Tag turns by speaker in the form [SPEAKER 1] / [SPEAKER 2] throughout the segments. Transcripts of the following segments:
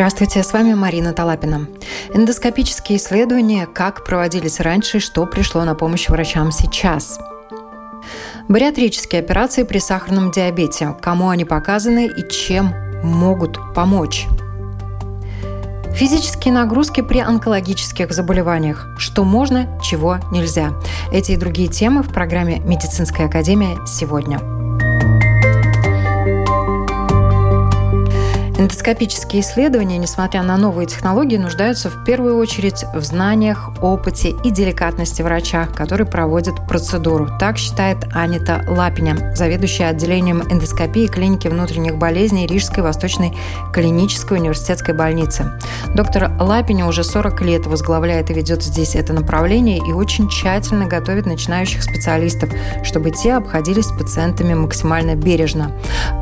[SPEAKER 1] Здравствуйте, с вами Марина Талапина. Эндоскопические исследования, как проводились раньше и что пришло на помощь врачам сейчас. Бариатрические операции при сахарном диабете, кому они показаны и чем могут помочь. Физические нагрузки при онкологических заболеваниях. Что можно, чего нельзя. Эти и другие темы в программе «Медицинская академия» сегодня. Эндоскопические исследования, несмотря на новые технологии, нуждаются в первую очередь в знаниях, опыте и деликатности врача, который проводит процедуру. Так считает Анита Лапиня, заведующая отделением эндоскопии клиники внутренних болезней Рижской Восточной клинической университетской больницы. Доктор Лапиня уже 40 лет возглавляет и ведет здесь это направление и очень тщательно готовит начинающих специалистов, чтобы те обходились с пациентами максимально бережно.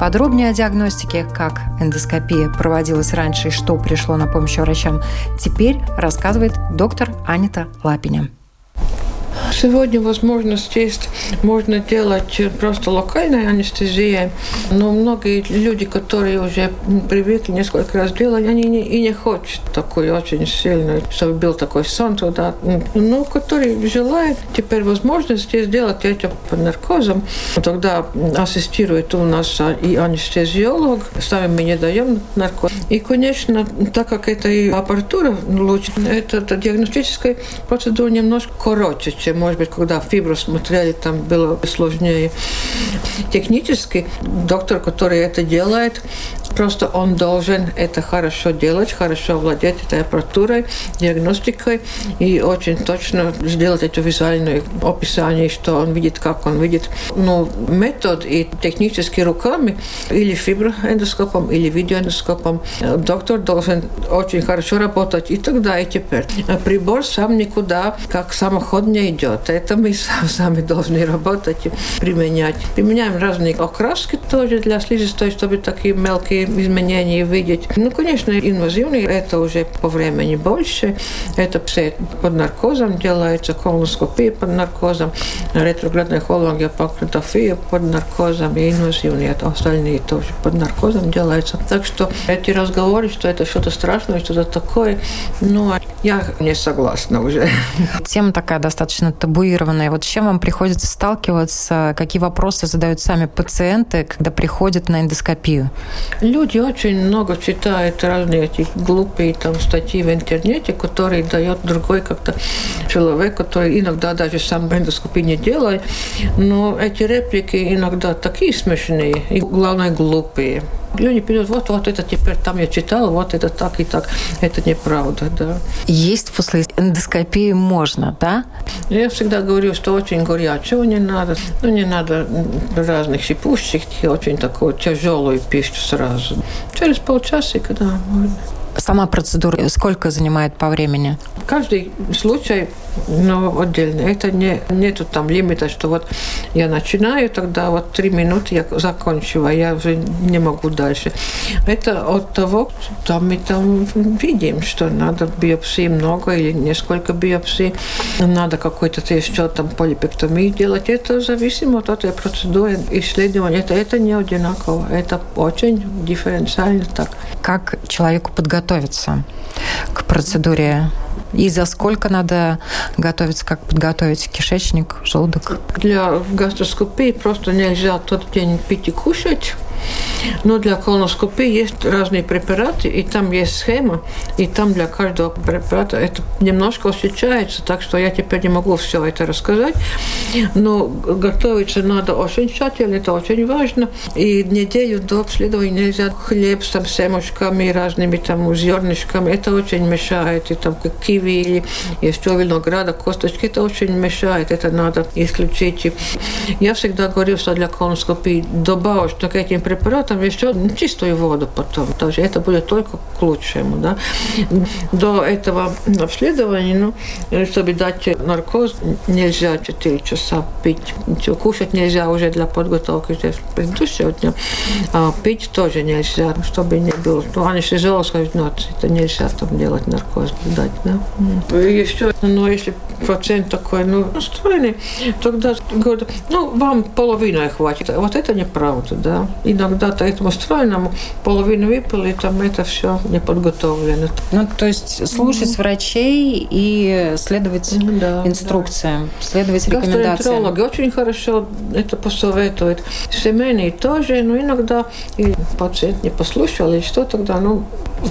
[SPEAKER 1] Подробнее о диагностике, как эндоскопия проводилась раньше и что пришло на помощь врачам, теперь рассказывает доктор Анита Лапиня.
[SPEAKER 2] Сегодня возможность есть, можно делать просто локальной анестезией, но многие люди, которые уже привыкли несколько раз делать, они не, и не хотят такой очень сильный, чтобы был такой сон туда, но который желает теперь возможность сделать это под наркозом, тогда ассистирует у нас и анестезиолог, сами мы не даем наркоз. И, конечно, так как это и аппаратура лучше, это диагностическая процедура немножко короче, чем может быть, когда в фиброс материале там было сложнее. Технически доктор, который это делает, просто он должен это хорошо делать, хорошо владеть этой аппаратурой, диагностикой и очень точно сделать это визуальное описание, что он видит, как он видит. Но метод и технически руками или фиброэндоскопом, или видеоэндоскопом доктор должен очень хорошо работать и тогда, и теперь. Прибор сам никуда, как самоход не идет. Это мы сами должны работать и применять. Применяем разные окраски тоже для слизистой, чтобы такие мелкие изменения видеть. Ну, конечно, инвазивные, это уже по времени больше. Это все под наркозом делается, колоноскопия под наркозом, ретроградная хология, под наркозом и инвазивные, это остальные тоже под наркозом делаются. Так что эти разговоры, что это что-то страшное, что-то такое, ну, я не согласна уже.
[SPEAKER 1] Тема такая достаточно табуированная. Вот с чем вам приходится сталкиваться? Какие вопросы задают сами пациенты, когда приходят на эндоскопию?
[SPEAKER 2] Люди очень много читают разные эти глупые там статьи в интернете, которые дает другой как-то человек, который иногда даже сам эндоскопию не делает. Но эти реплики иногда такие смешные и, главное, глупые. Люди пишут, вот, вот это теперь там я читал, вот это так и так. Это неправда, да.
[SPEAKER 1] Есть после эндоскопии можно, да?
[SPEAKER 2] Я всегда говорю, что очень горячего не надо. Ну, не надо разных шипущих, очень такую тяжелую пищу сразу. Через полчаса, когда можно.
[SPEAKER 1] Сама процедура сколько занимает по времени?
[SPEAKER 2] Каждый случай ну, отдельно. Это не, нету там лимита, что вот я начинаю, тогда вот три минуты я заканчиваю, я уже не могу дальше. Это от того, что мы там видим, что надо биопсии много или несколько биопсий, надо какой-то еще там полипектомию делать. Это зависимо от этой процедуры исследования. Это, это не одинаково, это очень дифференциально так.
[SPEAKER 1] Как человеку подготовиться к процедуре и за сколько надо готовиться, как подготовить кишечник, желудок?
[SPEAKER 2] Для гастроскопии просто нельзя тот день пить и кушать. Но для колоноскопии есть разные препараты, и там есть схема, и там для каждого препарата это немножко отличается, так что я теперь не могу все это рассказать. Но готовиться надо очень тщательно, это очень важно. И неделю до обследования нельзя хлеб с там, семечками, разными там зернышками, это очень мешает. И там киви или еще винограда, косточки, это очень мешает, это надо исключить. Я всегда говорю, что для колоноскопии добавочно к этим препаратом еще чистую воду потом. Тоже это будет только к лучшему. Да. До этого обследования, ну, чтобы дать наркоз, нельзя 4 часа пить. Кушать нельзя уже для подготовки здесь предыдущего дня. А пить тоже нельзя, чтобы не было. Ну, анестезиолог скажет, ну, это нельзя там делать наркоз, дать. Да. Еще, но если пациент такой, ну, устроенный, тогда говорят, ну, вам половина хватит. Вот это неправда, да. И иногда к этому стройному половину выпили, там это все не подготовлено.
[SPEAKER 1] Ну, то есть слушать mm-hmm. врачей и следовать да, инструкциям, да. следовать рекомендациям.
[SPEAKER 2] Гастроэнтерологи очень хорошо это посоветуют. Семейные тоже, но иногда и пациент не послушал, или что тогда, ну,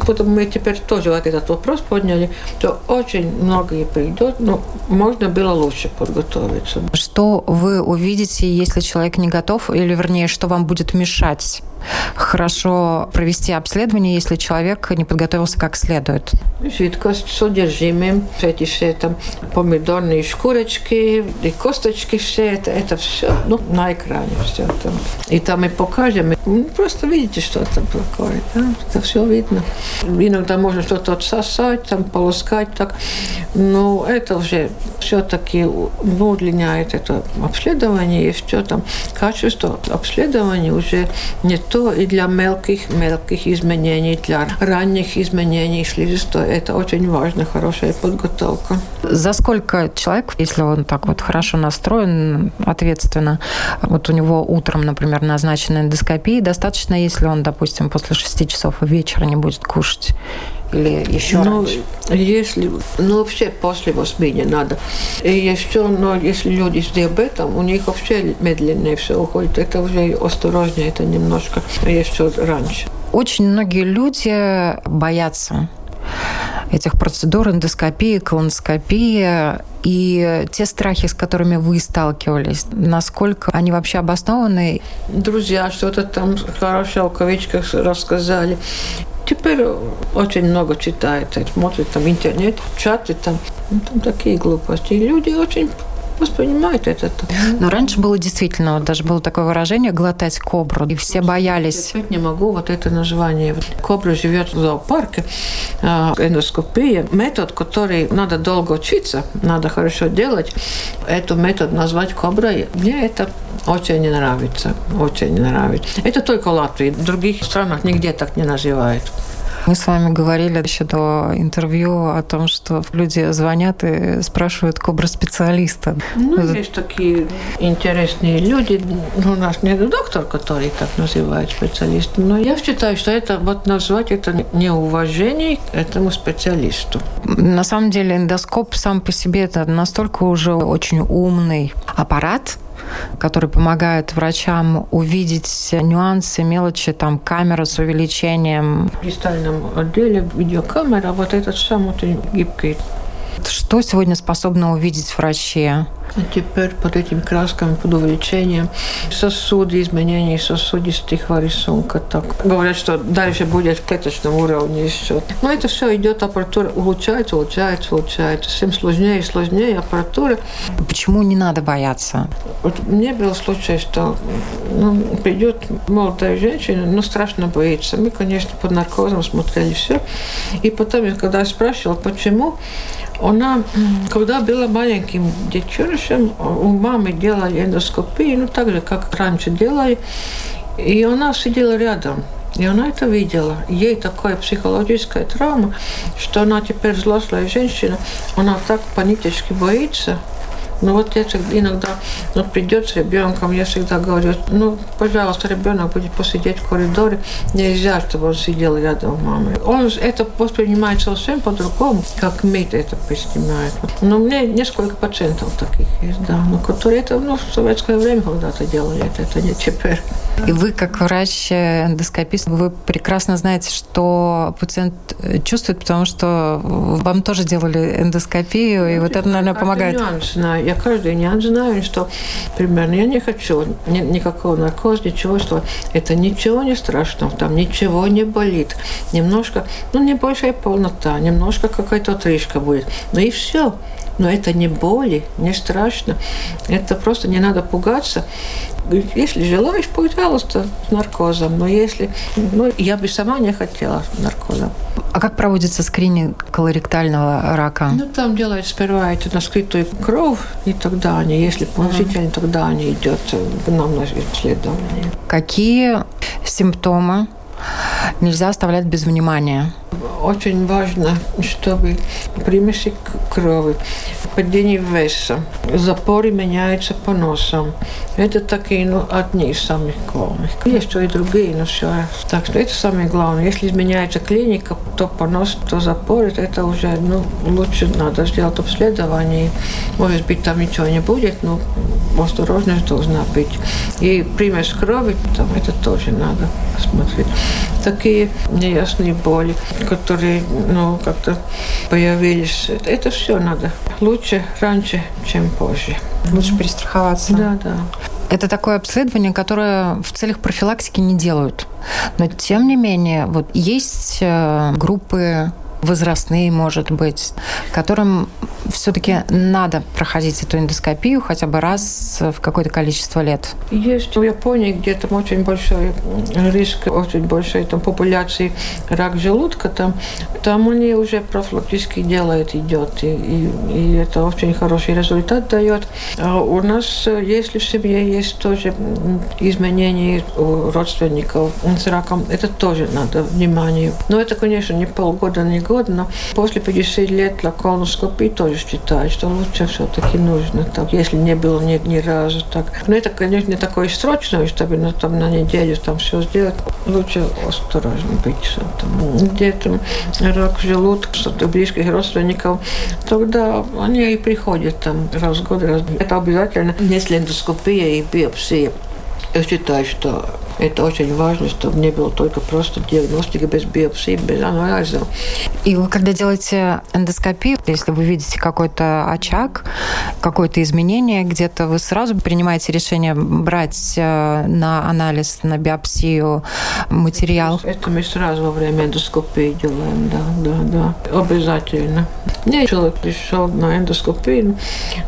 [SPEAKER 2] Потом мы теперь тоже этот вопрос подняли, то очень многие придет, но можно было лучше подготовиться.
[SPEAKER 1] Что вы увидите, если человек не готов, или вернее, что вам будет мешать развивать хорошо провести обследование, если человек не подготовился как следует?
[SPEAKER 2] Жидкость с содержимым, эти все там помидорные шкурочки, и косточки все, это, это все ну, на экране все там. И там мы покажем, просто видите, что там такое, да? это все видно. Иногда можно что-то отсосать, там полоскать так, но это уже все-таки удлиняет это обследование, и все там качество обследования уже не то и для мелких, мелких изменений, для ранних изменений слизистой. Это очень важно, хорошая подготовка.
[SPEAKER 1] За сколько человек, если он так вот хорошо настроен, ответственно, вот у него утром, например, назначена эндоскопия, достаточно, если он, допустим, после 6 часов вечера не будет кушать? Или еще ну, раньше?
[SPEAKER 2] Если, ну, вообще после 8 не надо. И еще, но если люди с диабетом, у них вообще медленнее все уходит. Это уже осторожнее, это немножко еще раньше.
[SPEAKER 1] Очень многие люди боятся этих процедур, эндоскопии, колоноскопии. И те страхи, с которыми вы сталкивались, насколько они вообще обоснованы?
[SPEAKER 2] Друзья что-то там хорошее в кавычках рассказали. Теперь очень много читает, смотрит там интернет, чаты там, ну, там такие глупости. И люди очень воспринимают это.
[SPEAKER 1] Но раньше было действительно, вот даже было такое выражение «глотать кобру», и все боялись.
[SPEAKER 2] Я не могу вот это название. Кобра живет в зоопарке, а, эндоскопия, метод, который надо долго учиться, надо хорошо делать. Эту метод назвать коброй, мне это очень не нравится, очень не нравится. Это только в Латвии, в других странах нигде так не называют.
[SPEAKER 1] Мы с вами говорили еще до интервью о том, что люди звонят и спрашивают кобра-специалиста.
[SPEAKER 2] Ну, есть такие интересные люди. Ну, у нас нет доктор, который так называет специалистом. Но я считаю, что это вот назвать это неуважение к этому специалисту.
[SPEAKER 1] На самом деле эндоскоп сам по себе это настолько уже очень умный аппарат, который помогает врачам увидеть нюансы, мелочи, там камера с увеличением.
[SPEAKER 2] В кристальном отделе видеокамера, вот этот сам очень гибкий.
[SPEAKER 1] Что сегодня способны увидеть врачи?
[SPEAKER 2] А теперь под этим красками, под увеличением сосуды, изменения сосудистых рисунка. Так. Говорят, что дальше будет в клеточном уровне еще. Но это все идет, аппаратура улучшается, улучшается, улучшается. Всем сложнее и сложнее аппаратура.
[SPEAKER 1] Почему не надо бояться?
[SPEAKER 2] Вот мне был случай, что ну, придет молодая женщина, но страшно боится. Мы, конечно, под наркозом смотрели все. И потом, когда я спрашивала, почему, она, когда была маленьким девчонком, у мамы делали эндоскопию, ну так же, как раньше делали, и она сидела рядом. И она это видела. Ей такая психологическая травма, что она теперь взрослая женщина, она так панически боится, ну вот я иногда ну, придет с ребенком, я всегда говорю, ну, пожалуйста, ребенок будет посидеть в коридоре, нельзя, чтобы он сидел рядом с мамой. Он это воспринимает совсем по-другому, как мы это воспринимаем. Но меня несколько пациентов таких есть, да, но которые это ну, в советское время когда-то делали, это, это не теперь.
[SPEAKER 1] И вы, как врач-эндоскопист, вы прекрасно знаете, что пациент чувствует, потому что вам тоже делали эндоскопию, и вот это, наверное, помогает.
[SPEAKER 2] Нюанс, я каждый нюанс знаю, что примерно я не хочу ни, никакого наркоза, ничего, что это ничего не страшного, там ничего не болит. Немножко, ну, небольшая полнота, немножко какая-то отрыжка будет. Ну и все. Но это не боли, не страшно. Это просто не надо пугаться. Если желаешь, пожалуйста, с наркозом. Но если... Ну, я бы сама не хотела наркозом.
[SPEAKER 1] А как проводится скрининг колоректального рака?
[SPEAKER 2] Ну, там делают сперва это на скрытую кровь, и тогда они, если положительно, тогда они идет к нам на исследование.
[SPEAKER 1] Какие симптомы нельзя оставлять без внимания?
[SPEAKER 2] Очень важно, чтобы примеси крови, падение веса, запоры меняются по носам. Это такие, ну, одни из самых главных. Есть и другие, но все. Так что это самое главное. Если изменяется клиника, то понос, то запоры, это уже, ну, лучше надо сделать обследование. Может быть, там ничего не будет, но осторожность должна быть. И примесь крови, там это тоже надо посмотреть. Такие неясные боли, которые, ну, как-то появились. Это все надо. Лучше раньше, чем позже.
[SPEAKER 1] Лучше перестраховаться.
[SPEAKER 2] Да, да.
[SPEAKER 1] Это такое обследование, которое в целях профилактики не делают. Но тем не менее, вот есть э, группы возрастные, может быть, которым все-таки надо проходить эту эндоскопию хотя бы раз в какое-то количество лет?
[SPEAKER 2] Есть в Японии, где там очень большой риск, очень большой там популяции рак желудка, там, там они уже профилактически делают, идет, и, и, и это очень хороший результат дает. А у нас, если в семье есть тоже изменения у родственников с раком, это тоже надо внимание. Но это, конечно, не полгода, не год, но после 50 лет колоноскопии тоже считают, что лучше все-таки нужно так, если не было ни, ни разу так. Но это, конечно, не такое срочное, чтобы на, там, на неделю там все сделать. Лучше осторожно быть. Где-то рак желудка, что-то близких родственников, тогда они и приходят там раз в год. Раз. Это обязательно, если эндоскопия и биопсия. Я считаю, что это очень важно, чтобы не было только просто диагностика без биопсии, без анализа.
[SPEAKER 1] И вы, когда делаете эндоскопию, если вы видите какой-то очаг, какое-то изменение где-то, вы сразу принимаете решение брать э, на анализ, на биопсию материал?
[SPEAKER 2] Это мы сразу во время эндоскопии делаем, да, да, да, обязательно. Мне человек пришел на эндоскопию,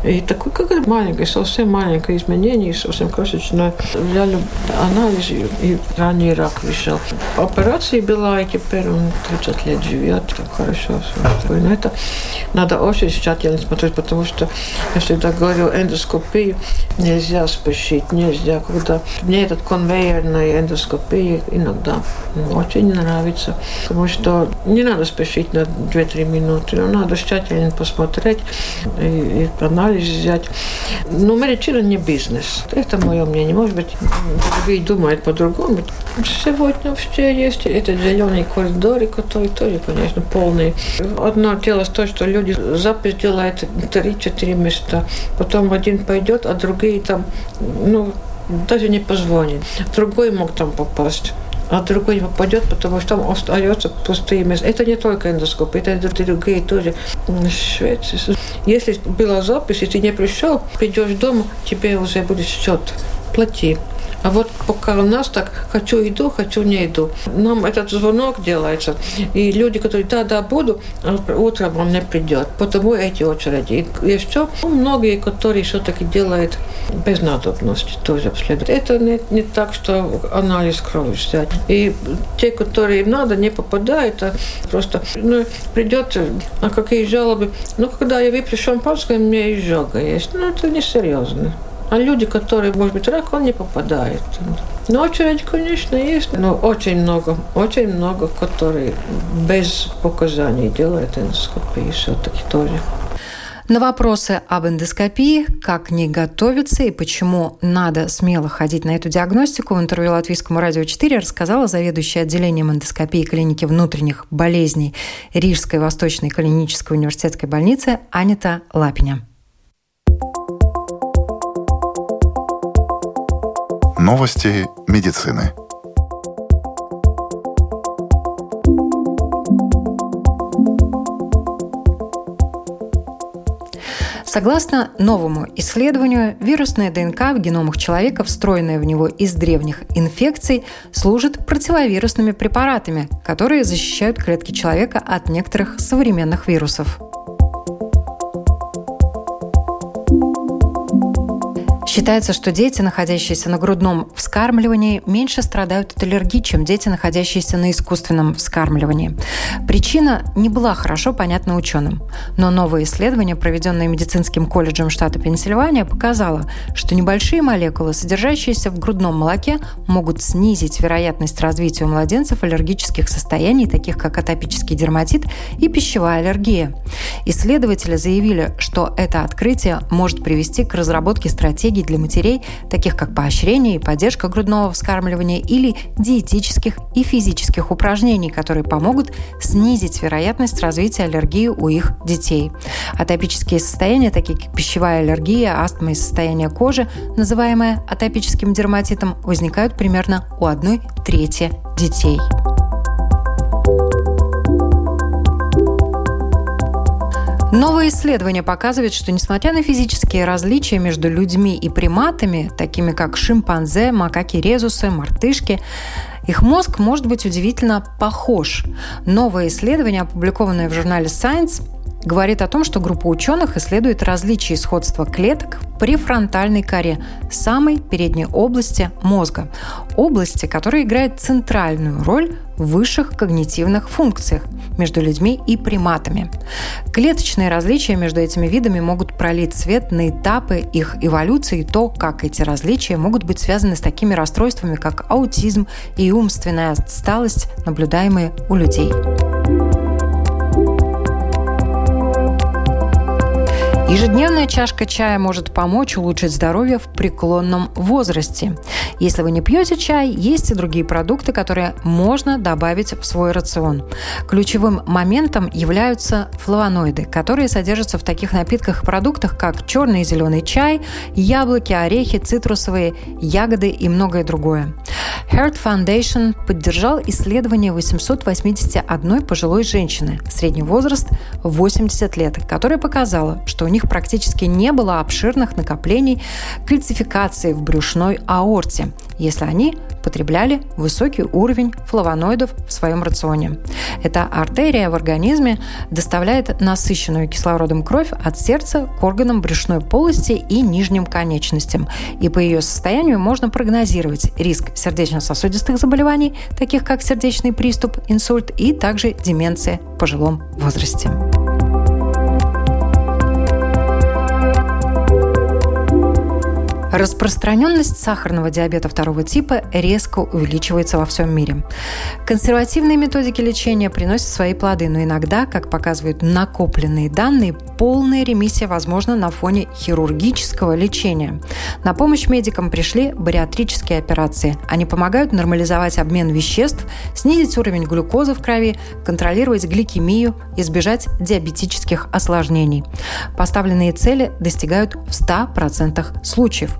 [SPEAKER 2] и такой, как маленькое, совсем маленькое изменение, совсем крошечное. Взяли анализ, и ранний рак вышел. Операции была, и теперь он 30 лет живет, так хорошо. Но это надо очень тщательно смотреть, потому что я всегда говорю, эндоскопию нельзя спешить, нельзя. Когда мне этот конвейерная эндоскопия иногда очень нравится, потому что не надо спешить на 2-3 минуты, но надо тщательно посмотреть и, и анализ взять. Но медицина не бизнес. Это мое мнение. Может быть, другие думают по-другому. Сегодня все есть этот зеленый коридор, который тоже, конечно, полный. Одно дело то, что люди запись делают 3-4 места, потом один пойдет, а другие там, ну, даже не позвонит. Другой мог там попасть а другой не попадет, потому что там остается пустые места. Это не только эндоскоп, это другие тоже Швеции. Если была запись, и ты не пришел, придешь дома, тебе уже будет счет. Плати. А вот пока у нас так, хочу иду, хочу не иду. Нам этот звонок делается, и люди, которые да, да, буду, а утром он не придет. Потому эти очереди. И. Ну, многие, которые все-таки делают без надобности, тоже обследуют. Это не, не так, что анализ крови взять. И те, которые им надо, не попадают, а просто ну, придет, а какие жалобы. Ну, когда я выпью шампанское, у меня изжога есть. Ну, это несерьезно. А люди, которые, может быть, рак, он не попадает. Но очередь, конечно, есть. Но очень много, очень много, которые без показаний делают эндоскопию все-таки тоже.
[SPEAKER 1] На вопросы об эндоскопии, как не готовиться и почему надо смело ходить на эту диагностику, в интервью Латвийскому радио 4 рассказала заведующая отделением эндоскопии клиники внутренних болезней Рижской Восточной клинической университетской больницы Анита Лапиня.
[SPEAKER 3] Новости медицины.
[SPEAKER 1] Согласно новому исследованию, вирусная ДНК в геномах человека, встроенная в него из древних инфекций, служит противовирусными препаратами, которые защищают клетки человека от некоторых современных вирусов. Считается, что дети, находящиеся на грудном вскармливании, меньше страдают от аллергии, чем дети, находящиеся на искусственном вскармливании. Причина не была хорошо понятна ученым, но новое исследование, проведенное медицинским колледжем штата Пенсильвания, показало, что небольшие молекулы, содержащиеся в грудном молоке, могут снизить вероятность развития у младенцев аллергических состояний, таких как атопический дерматит и пищевая аллергия. Исследователи заявили, что это открытие может привести к разработке стратегий для матерей, таких как поощрение и поддержка грудного вскармливания или диетических и физических упражнений, которые помогут снизить вероятность развития аллергии у их детей. Атопические состояния, такие как пищевая аллергия, астма и состояние кожи, называемое атопическим дерматитом, возникают примерно у одной трети детей. Новое исследование показывает, что несмотря на физические различия между людьми и приматами, такими как шимпанзе, макаки-резусы, мартышки, их мозг может быть удивительно похож. Новое исследование, опубликованное в журнале Science, говорит о том, что группа ученых исследует различия и сходства клеток при фронтальной коре, самой передней области мозга, области, которая играет центральную роль в высших когнитивных функциях между людьми и приматами. Клеточные различия между этими видами могут пролить свет на этапы их эволюции и то, как эти различия могут быть связаны с такими расстройствами, как аутизм и умственная отсталость, наблюдаемые у людей. Ежедневная чашка чая может помочь улучшить здоровье в преклонном возрасте. Если вы не пьете чай, есть и другие продукты, которые можно добавить в свой рацион. Ключевым моментом являются флавоноиды, которые содержатся в таких напитках и продуктах, как черный и зеленый чай, яблоки, орехи, цитрусовые, ягоды и многое другое. Heart Foundation поддержал исследование 881 пожилой женщины, средний возраст 80 лет, которая показала, что у них практически не было обширных накоплений кальцификации в брюшной аорте, если они потребляли высокий уровень флавоноидов в своем рационе. Эта артерия в организме доставляет насыщенную кислородом кровь от сердца к органам брюшной полости и нижним конечностям. И по ее состоянию можно прогнозировать риск сердечно-сосудистых заболеваний, таких как сердечный приступ, инсульт и также деменция в пожилом возрасте. Распространенность сахарного диабета второго типа резко увеличивается во всем мире. Консервативные методики лечения приносят свои плоды, но иногда, как показывают накопленные данные, полная ремиссия возможна на фоне хирургического лечения. На помощь медикам пришли бариатрические операции. Они помогают нормализовать обмен веществ, снизить уровень глюкозы в крови, контролировать гликемию, избежать диабетических осложнений. Поставленные цели достигают в 100% случаев.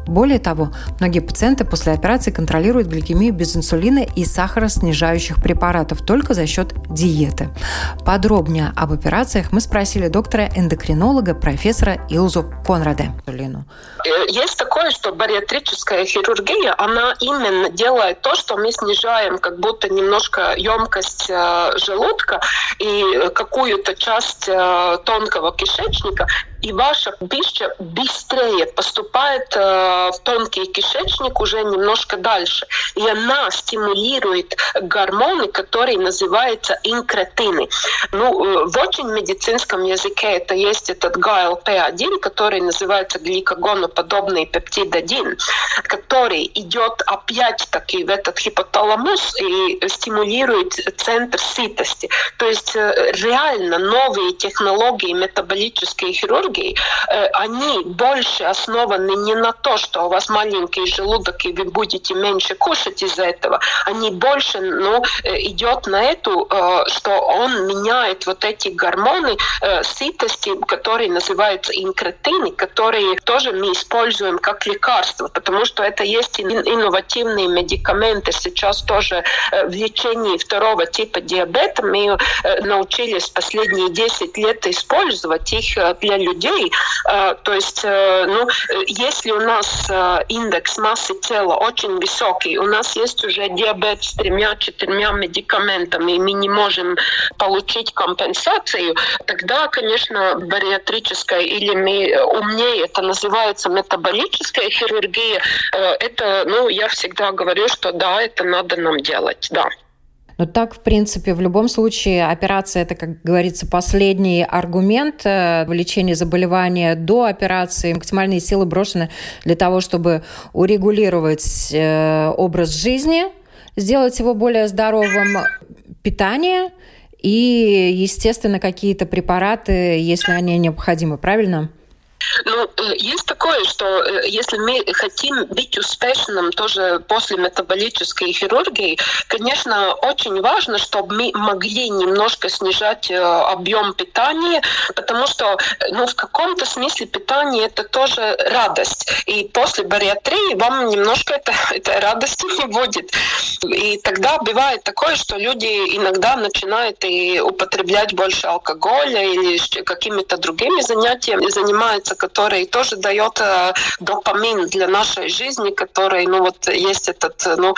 [SPEAKER 1] Более того, многие пациенты после операции контролируют гликемию без инсулина и сахароснижающих препаратов только за счет диеты. Подробнее об операциях мы спросили доктора-эндокринолога профессора Илзу Конраде.
[SPEAKER 4] Э, есть такое, что бариатрическая хирургия, она именно делает то, что мы снижаем как будто немножко емкость э, желудка и какую-то часть э, тонкого кишечника, и ваша пища быстрее поступает э, в тонкий кишечник уже немножко дальше. И она стимулирует гормоны, которые называются инкретины. Ну, э, в очень медицинском языке это есть этот GLP-1, который называется гликогоноподобный пептид-1, который идет опять-таки в этот гипоталамус и стимулирует центр сытости. То есть э, реально новые технологии метаболической хирургии хирургии, э, они больше основаны не на то, что у вас маленький желудок и вы будете меньше кушать из-за этого, они больше ну, э, идет на эту, э, что он меняет вот эти гормоны сытости, которые называются инкретины, которые тоже мы используем как лекарство, потому что это есть инновативные медикаменты. Сейчас тоже в лечении второго типа диабета мы научились последние 10 лет использовать их для людей. То есть, ну, если у нас индекс массы тела очень высокий, у нас есть уже диабет с тремя-четырьмя медикаментами, и мы не можем получить компенсацию, тогда, конечно, бариатрическая или мы умнее, это называется метаболическая хирургия, это, ну, я всегда говорю, что да, это надо нам делать, да.
[SPEAKER 1] Но так, в принципе, в любом случае операция – это, как говорится, последний аргумент э, в лечении заболевания до операции. Максимальные силы брошены для того, чтобы урегулировать э, образ жизни, сделать его более здоровым, питание и, естественно, какие-то препараты, если они необходимы. Правильно?
[SPEAKER 4] Ну, э, есть такое, что э, если мы хотим быть успешным тоже после метаболической хирургии, конечно, очень важно, чтобы мы могли немножко снижать э, объем питания, потому что ну, в каком-то смысле питание это тоже радость. И после бариатрии вам немножко это, это радости не будет. И тогда бывает такое, что люди иногда начинают и употреблять больше алкоголя или какими-то другими занятиями занимаются, который тоже дает э, допамин для нашей жизни, который, ну вот есть этот, э, ну,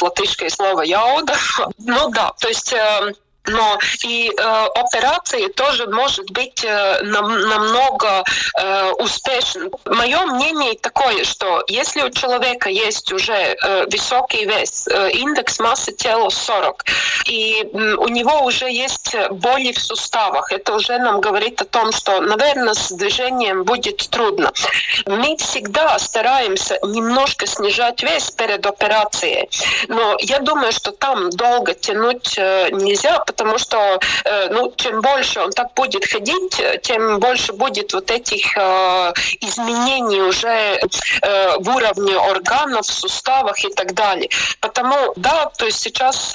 [SPEAKER 4] латышское слово «яуда». Ну да, то есть э, но и э, операции тоже может быть э, нам, намного э, успешен. Мое мнение такое, что если у человека есть уже э, высокий вес, э, индекс массы тела 40, и э, у него уже есть боли в суставах, это уже нам говорит о том, что, наверное, с движением будет трудно. Мы всегда стараемся немножко снижать вес перед операцией, но я думаю, что там долго тянуть э, нельзя, потому что э, ну, чем больше он так будет ходить, тем больше будет вот этих э, изменений уже э, в уровне органов, суставах и так далее. Потому, да, то есть сейчас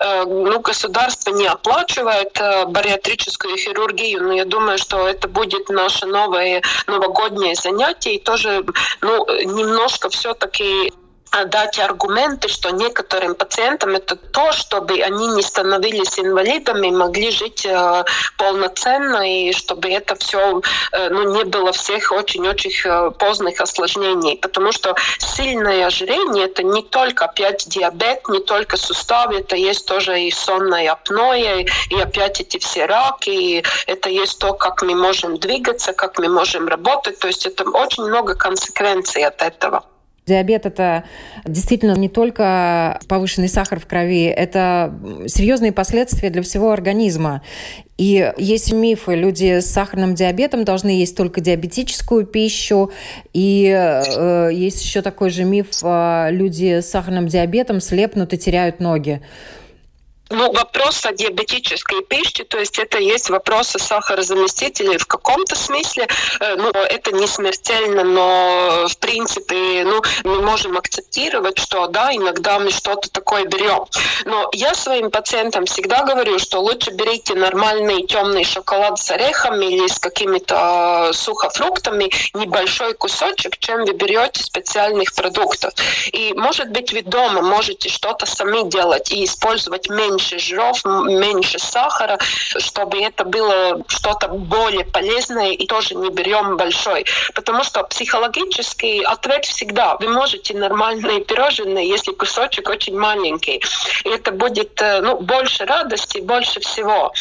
[SPEAKER 4] ну, государство не оплачивает бариатрическую хирургию, но я думаю, что это будет наше новое новогоднее занятие, и тоже ну, немножко все-таки дать аргументы, что некоторым пациентам это то, чтобы они не становились инвалидами, могли жить э, полноценно, и чтобы это все э, ну, не было всех очень-очень э, поздних осложнений. Потому что сильное ожирение – это не только опять диабет, не только суставы, это есть тоже и сонное апноэ, и опять эти все раки, и это есть то, как мы можем двигаться, как мы можем работать. То есть это очень много консеквенций от этого.
[SPEAKER 1] Диабет – это действительно не только повышенный сахар в крови, это серьезные последствия для всего организма. И есть мифы, люди с сахарным диабетом должны есть только диабетическую пищу. И э, есть еще такой же миф, э, люди с сахарным диабетом слепнут и теряют ноги.
[SPEAKER 4] Ну, вопрос о диабетической пище, то есть это есть вопросы сахарозаместителей в каком-то смысле. Э, ну, это не смертельно, но в принципе, ну, мы можем акцептировать, что да, иногда мы что-то такое берем. Но я своим пациентам всегда говорю, что лучше берите нормальный темный шоколад с орехами или с какими-то э, сухофруктами, небольшой кусочек, чем вы берете специальных продуктов. И, может быть, вы дома можете что-то сами делать и использовать меньше меньше жиров, меньше сахара, чтобы это было что-то более полезное и тоже не берем большой. Потому что психологический ответ всегда. Вы можете нормальные пирожные, если кусочек очень маленький. И это будет э, ну, больше радости, больше всего.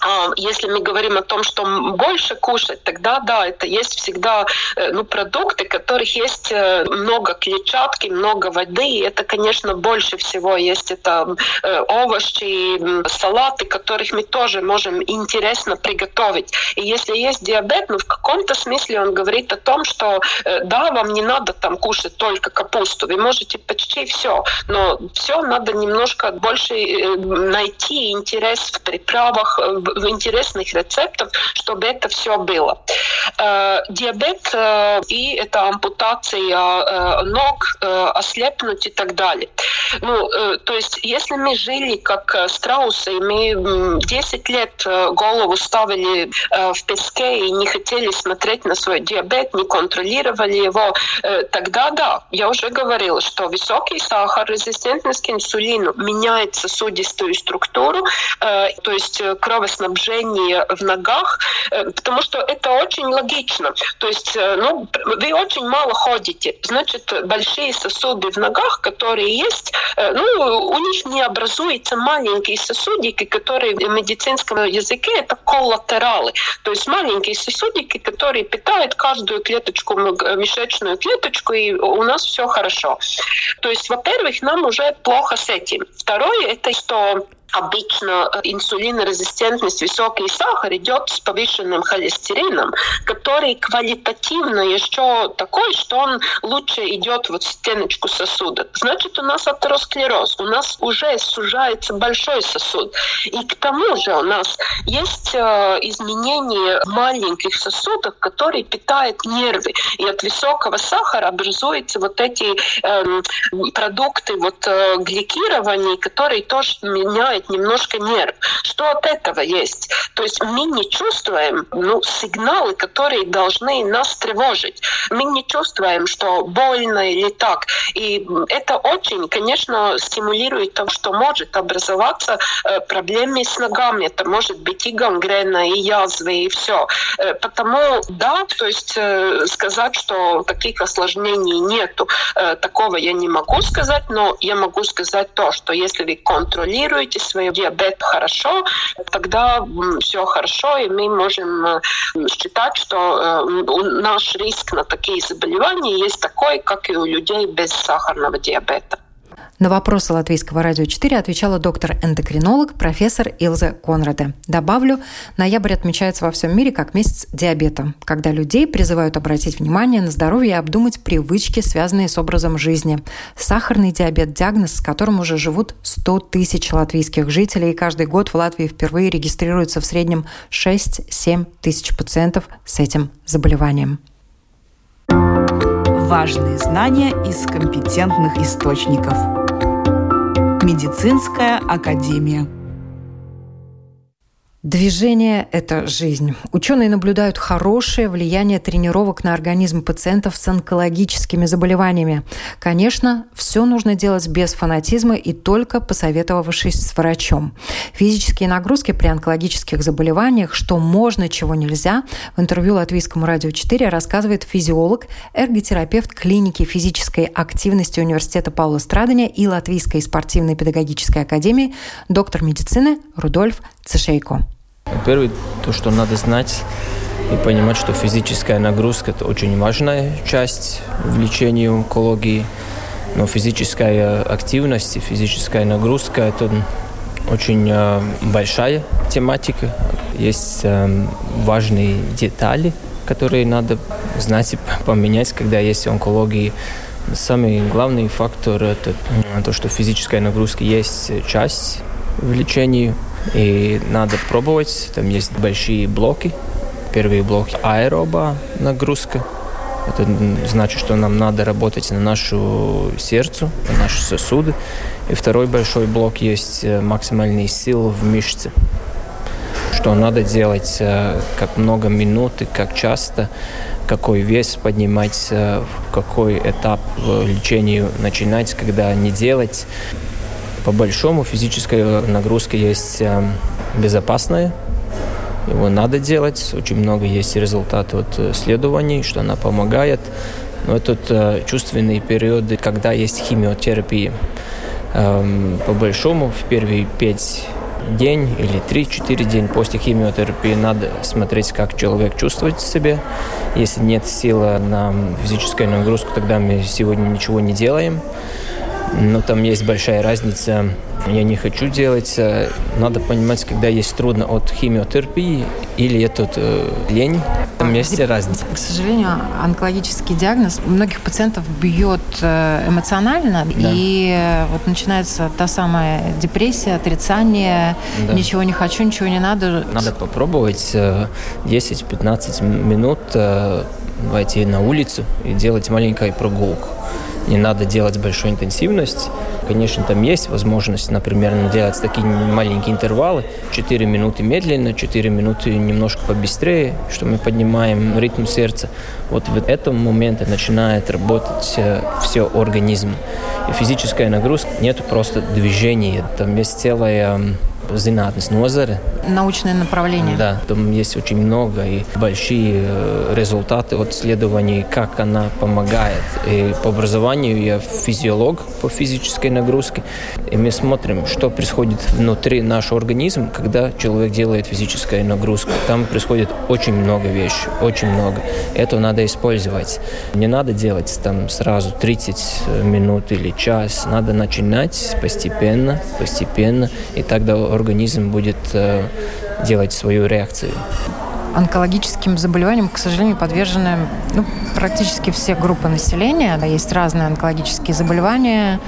[SPEAKER 4] А, если мы говорим о том, что больше кушать, тогда да, это есть всегда э, ну, продукты, которых есть э, много клетчатки, много воды. И это, конечно, больше всего есть это э, овощи, салаты, которых мы тоже можем интересно приготовить. И если есть диабет, ну в каком-то смысле он говорит о том, что да, вам не надо там кушать только капусту, вы можете почти все, но все надо немножко больше найти интерес в приправах, в интересных рецептах, чтобы это все было. Э, диабет э, и это ампутация э, ног, ослепнуть и так далее. Ну, то есть, если мы жили как страусы, мы 10 лет голову ставили в песке и не хотели смотреть на свой диабет, не контролировали его, тогда да, я уже говорила, что высокий сахар, резистентность к инсулину меняет сосудистую структуру, то есть кровоснабжение кровоснабжение в ногах, потому что это очень логично. То есть ну, вы очень мало ходите, значит, большие сосуды в ногах, которые есть, ну, у них не образуются маленькие сосудики, которые в медицинском языке это коллатералы. То есть маленькие сосудики, которые питают каждую клеточку, мешечную клеточку, и у нас все хорошо. То есть, во-первых, нам уже плохо с этим. Второе, это что обычно э, инсулинорезистентность, высокий сахар идет с повышенным холестерином, который квалитативно еще такой, что он лучше идет вот в стеночку сосуда. Значит, у нас атеросклероз, у нас уже сужается большой сосуд. И к тому же у нас есть э, изменения маленьких сосудов, которые питают нервы. И от высокого сахара образуются вот эти э, продукты вот, э, гликирования, которые тоже меняют успокаивает немножко нерв. Что от этого есть? То есть мы не чувствуем ну, сигналы, которые должны нас тревожить. Мы не чувствуем, что больно или так. И это очень, конечно, стимулирует то, что может образоваться э, проблемы с ногами. Это может быть и гангрена, и язвы, и все. Э, потому, да, то есть э, сказать, что таких осложнений нету, такого я не могу сказать, но я могу сказать то, что если вы контролируете свой диабет хорошо, тогда все хорошо, и мы можем э, считать, что э, наш риск на такие заболевания есть такой, как и у людей без сахарного диабета.
[SPEAKER 1] На вопросы Латвийского радио 4 отвечала доктор-эндокринолог, профессор Илза Конраде. Добавлю, ноябрь отмечается во всем мире как месяц диабета, когда людей призывают обратить внимание на здоровье и обдумать привычки, связанные с образом жизни. Сахарный диабет – диагноз, с которым уже живут 100 тысяч латвийских жителей, и каждый год в Латвии впервые регистрируется в среднем 6-7 тысяч пациентов с этим заболеванием
[SPEAKER 5] важные знания из компетентных источников. Медицинская академия.
[SPEAKER 1] Движение – это жизнь. Ученые наблюдают хорошее влияние тренировок на организм пациентов с онкологическими заболеваниями. Конечно, все нужно делать без фанатизма и только посоветовавшись с врачом. Физические нагрузки при онкологических заболеваниях, что можно, чего нельзя, в интервью Латвийскому радио 4 рассказывает физиолог, эрготерапевт клиники физической активности Университета Паула Страдания и Латвийской спортивной педагогической академии доктор медицины Рудольф Цешейко.
[SPEAKER 6] Первое, то, что надо знать и понимать, что физическая нагрузка – это очень важная часть в лечении онкологии. Но физическая активность и физическая нагрузка – это очень э, большая тематика. Есть э, важные детали, которые надо знать и поменять, когда есть онкологии. Самый главный фактор – это то, что физическая нагрузка есть часть в лечении и надо пробовать. Там есть большие блоки. Первый блок аэроба нагрузка. Это значит, что нам надо работать на нашу сердце, на наши сосуды. И второй большой блок есть э, максимальные силы в мышце. Что надо делать, э, как много минут и как часто, какой вес поднимать, э, в какой этап лечения начинать, когда не делать. По большому физическая нагрузка есть э, безопасная, его надо делать. Очень много есть результатов от исследований, что она помогает. Но это э, чувственные периоды, когда есть химиотерапия. Эм, по большому в первые пять день или 3-4 день после химиотерапии надо смотреть, как человек чувствует себя. Если нет силы на физическую нагрузку, тогда мы сегодня ничего не делаем. Но там есть большая разница. Я не хочу делать. Э, надо понимать, когда есть трудно от химиотерапии или это э, лень. Там есть разница.
[SPEAKER 1] К сожалению, онкологический диагноз многих пациентов бьет э, эмоционально. Да. И э, вот начинается та самая депрессия, отрицание. Да. Ничего не хочу, ничего не надо.
[SPEAKER 6] Надо попробовать 10-15 минут войти на улицу и делать маленькую прогулку не надо делать большую интенсивность. Конечно, там есть возможность, например, делать такие маленькие интервалы. 4 минуты медленно, 4 минуты немножко побыстрее, что мы поднимаем ритм сердца. Вот в этом моменте начинает работать э, все организм. И физическая нагрузка нет просто движения. Там есть целая зинатность нозары.
[SPEAKER 1] Научное направление.
[SPEAKER 6] Да, там есть очень много и большие э, результаты от исследований, как она помогает. И по образованию я физиолог по физической нагрузке. И мы смотрим, что происходит внутри нашего организма, когда человек делает физическую нагрузку. Там происходит очень много вещей, очень много. Это надо использовать. Не надо делать там сразу 30 минут или час. Надо начинать постепенно, постепенно, и тогда организм будет э, делать свою реакцию
[SPEAKER 1] онкологическим заболеваниям, к сожалению, подвержены ну, практически все группы населения. Да, есть разные онкологические заболевания,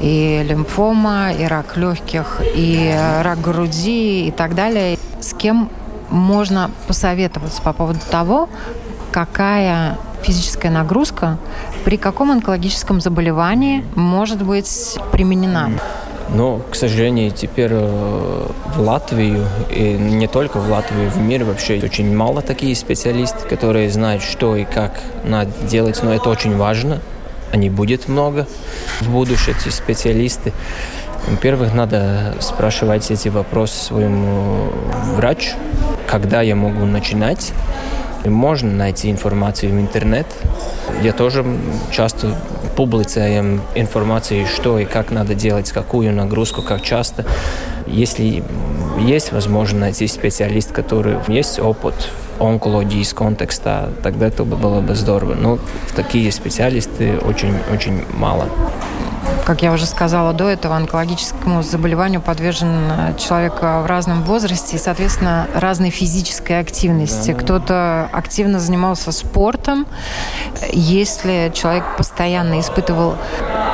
[SPEAKER 1] и лимфома, и рак легких, и рак груди, и так далее. С кем можно посоветоваться по поводу того, какая физическая нагрузка при каком онкологическом заболевании может быть применена?
[SPEAKER 6] Но, к сожалению, теперь э, в Латвию, и не только в Латвии, в мире вообще очень мало таких специалистов, которые знают, что и как надо делать, но это очень важно. Они будет много в будущем, эти специалисты. Во-первых, надо спрашивать эти вопросы своему врачу, когда я могу начинать. Можно найти информацию в интернет. Я тоже часто публицуем информацию, что и как надо делать, какую нагрузку, как часто. Если есть возможность найти специалист, который есть опыт онкологии из контекста, тогда это было бы здорово. Но такие специалисты очень-очень мало.
[SPEAKER 1] Как я уже сказала до этого, онкологическому заболеванию подвержен э, человек в разном возрасте и, соответственно, разной физической активности. Да. Кто-то активно занимался спортом. Если человек постоянно испытывал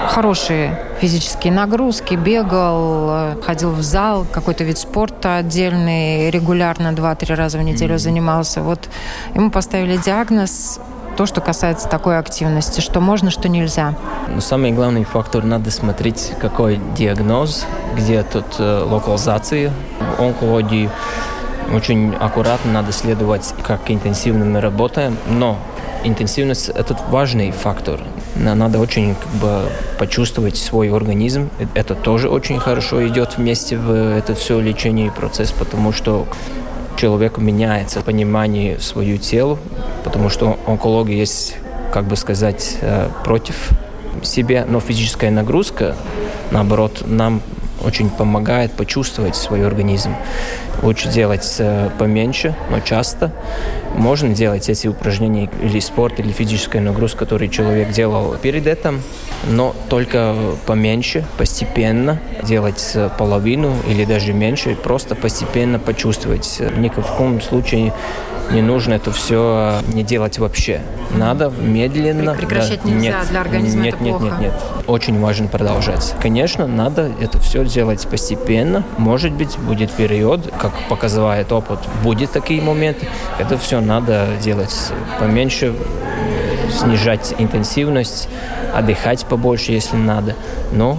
[SPEAKER 1] хорошие физические нагрузки, бегал, э, ходил в зал, какой-то вид спорта отдельный, регулярно 2-3 раза в неделю mm-hmm. занимался. Вот ему поставили диагноз то, что касается такой активности, что можно, что нельзя?
[SPEAKER 6] Ну, самый главный фактор – надо смотреть, какой диагноз, где тут э, локализация онкологии. Очень аккуратно надо следовать, как интенсивно мы работаем, но интенсивность – это важный фактор. Надо очень как бы, почувствовать свой организм. Это тоже очень хорошо идет вместе в это все лечение и процесс, потому что человек меняется понимание свою телу, потому что онкология есть, как бы сказать, э, против себя, но физическая нагрузка, наоборот, нам очень помогает почувствовать свой организм. Лучше делать э, поменьше, но часто. Можно делать эти упражнения или спорт, или физическая нагрузка, который человек делал перед этим, но только поменьше, постепенно делать э, половину или даже меньше, просто постепенно почувствовать. Ни в коем случае не нужно это все не делать вообще. Надо медленно.
[SPEAKER 1] Прекращать да, нельзя,
[SPEAKER 6] нет,
[SPEAKER 1] для организма
[SPEAKER 6] нет,
[SPEAKER 1] это
[SPEAKER 6] нет,
[SPEAKER 1] плохо.
[SPEAKER 6] Нет, нет, нет. Очень важно продолжать. Конечно, надо это все делать постепенно. Может быть, будет период, как показывает опыт, будет такие моменты. Это все надо делать поменьше, снижать интенсивность, отдыхать побольше, если надо. Но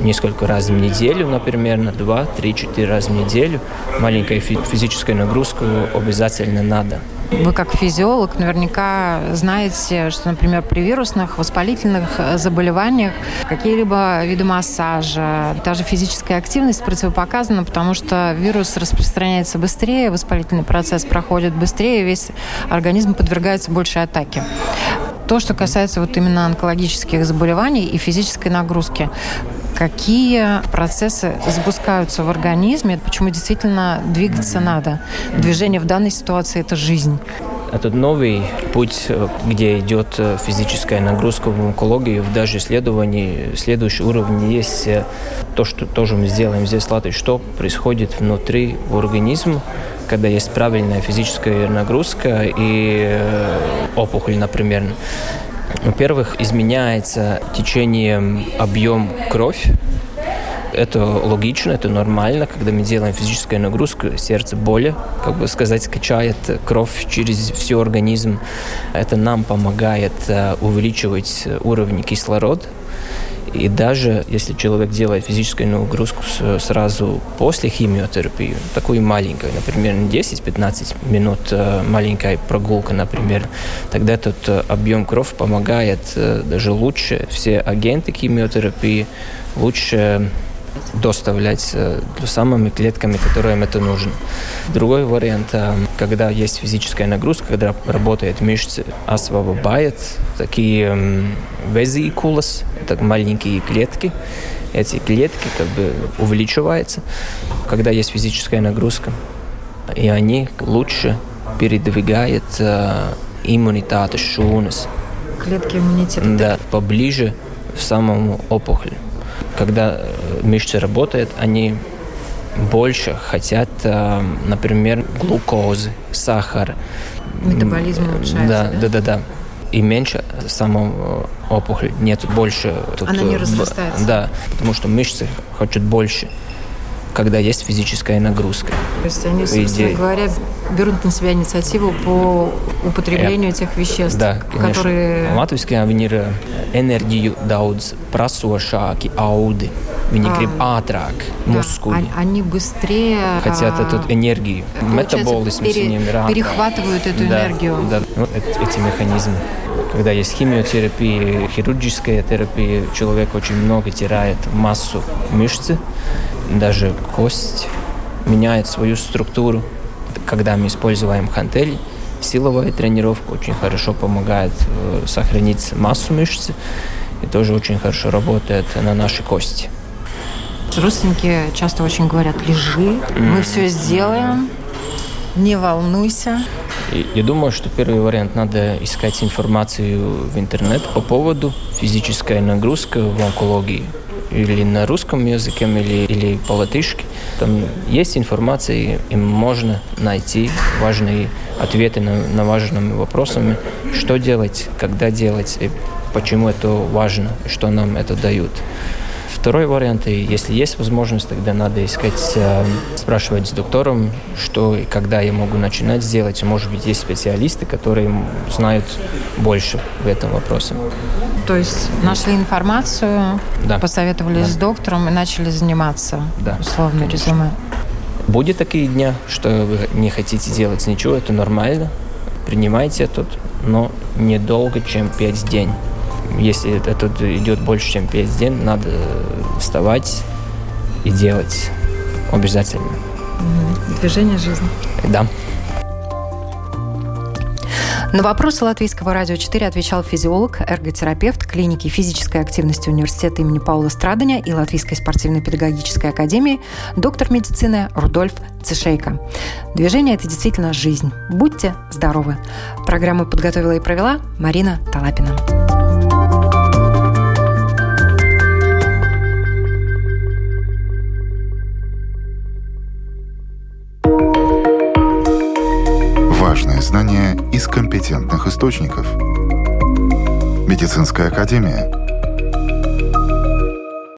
[SPEAKER 6] несколько раз в неделю, например, на 2, 3, 4 раза в неделю. Маленькая физическая нагрузка обязательно надо.
[SPEAKER 1] Вы как физиолог наверняка знаете, что, например, при вирусных воспалительных заболеваниях какие-либо виды массажа, даже физическая активность противопоказана, потому что вирус распространяется быстрее, воспалительный процесс проходит быстрее, весь организм подвергается большей атаке то, что касается вот именно онкологических заболеваний и физической нагрузки какие процессы запускаются в организме, почему действительно двигаться надо. Движение в данной ситуации – это жизнь.
[SPEAKER 6] Это новый путь, где идет физическая нагрузка в онкологии. В даже исследовании следующий уровень есть то, что тоже мы сделаем здесь в Латвии, что происходит внутри организма, когда есть правильная физическая нагрузка и э, опухоль, например. Во-первых, изменяется течением объем кровь. Это логично, это нормально. Когда мы делаем физическую нагрузку, сердце более, как бы сказать, качает кровь через всю организм. Это нам помогает э, увеличивать уровень кислорода и даже если человек делает физическую нагрузку сразу после химиотерапии, такую маленькую, например, 10-15 минут э, маленькая прогулка, например, тогда этот э, объем крови помогает э, даже лучше. Все агенты химиотерапии лучше доставлять э, самыми клетками, которым это нужно. Другой вариант, э, когда есть физическая нагрузка, когда работает мышцы, освобождает такие везикулос, так маленькие клетки. Эти клетки как бы увеличиваются, когда есть физическая нагрузка, и они лучше передвигают э, иммунитет шунес.
[SPEAKER 1] Клетки иммунитета.
[SPEAKER 6] Да, поближе к самому опухолю когда э, мышцы работают, они больше хотят, э, например, глукозы, сахар.
[SPEAKER 1] Метаболизм улучшается,
[SPEAKER 6] да? Да, да, да. И меньше самого э, опухоль нет больше.
[SPEAKER 1] Тут, Она не разрастается.
[SPEAKER 6] Да, потому что мышцы хотят больше когда есть физическая нагрузка.
[SPEAKER 1] То есть они, собственно Иде... говоря, берут на себя инициативу по употреблению этих веществ,
[SPEAKER 6] да,
[SPEAKER 1] которые...
[SPEAKER 6] Латвийские viņi ir энергию daudz prasošāki audi. Viņi а, grib ātrāk.
[SPEAKER 1] Да, они быстрее...
[SPEAKER 6] Хотят а, эту энергию. Метаболизм
[SPEAKER 1] пере, перехватывают эту
[SPEAKER 6] да,
[SPEAKER 1] энергию.
[SPEAKER 6] Да, ну, эти механизмы. Когда есть химиотерапия, хирургическая терапия, человек очень много теряет массу мышцы, даже кость меняет свою структуру. Когда мы используем хантель, силовая тренировка очень хорошо помогает э, сохранить массу мышц и тоже очень хорошо работает на наши кости.
[SPEAKER 1] Родственники часто очень говорят, лежи, мы все сделаем, не волнуйся.
[SPEAKER 6] Я думаю, что первый вариант надо искать информацию в интернет по поводу физической нагрузки в онкологии или на русском языке, или, или по-латышски. Там есть информация, и можно найти важные ответы на, на важными вопросами, что делать, когда делать, и почему это важно, что нам это дают. Второй вариант, если есть возможность, тогда надо искать, э, спрашивать с доктором, что и когда я могу начинать сделать. Может быть, есть специалисты, которые знают больше в этом вопросе.
[SPEAKER 1] То есть нашли информацию, да. посоветовались да. с доктором и начали заниматься да. условно резюме.
[SPEAKER 6] Будет такие дни, что вы не хотите делать ничего, это нормально. Принимайте это, но недолго, чем 5 дней. Если это идет больше, чем 5 дней, надо вставать и делать обязательно.
[SPEAKER 1] Движение жизни.
[SPEAKER 6] Да.
[SPEAKER 1] На вопросы Латвийского радио 4 отвечал физиолог, эрготерапевт клиники физической активности университета имени Паула Страдания и Латвийской спортивно-педагогической академии доктор медицины Рудольф Цишейко. Движение – это действительно жизнь. Будьте здоровы. Программу подготовила и провела Марина Талапина.
[SPEAKER 3] Знания из компетентных источников. Медицинская академия –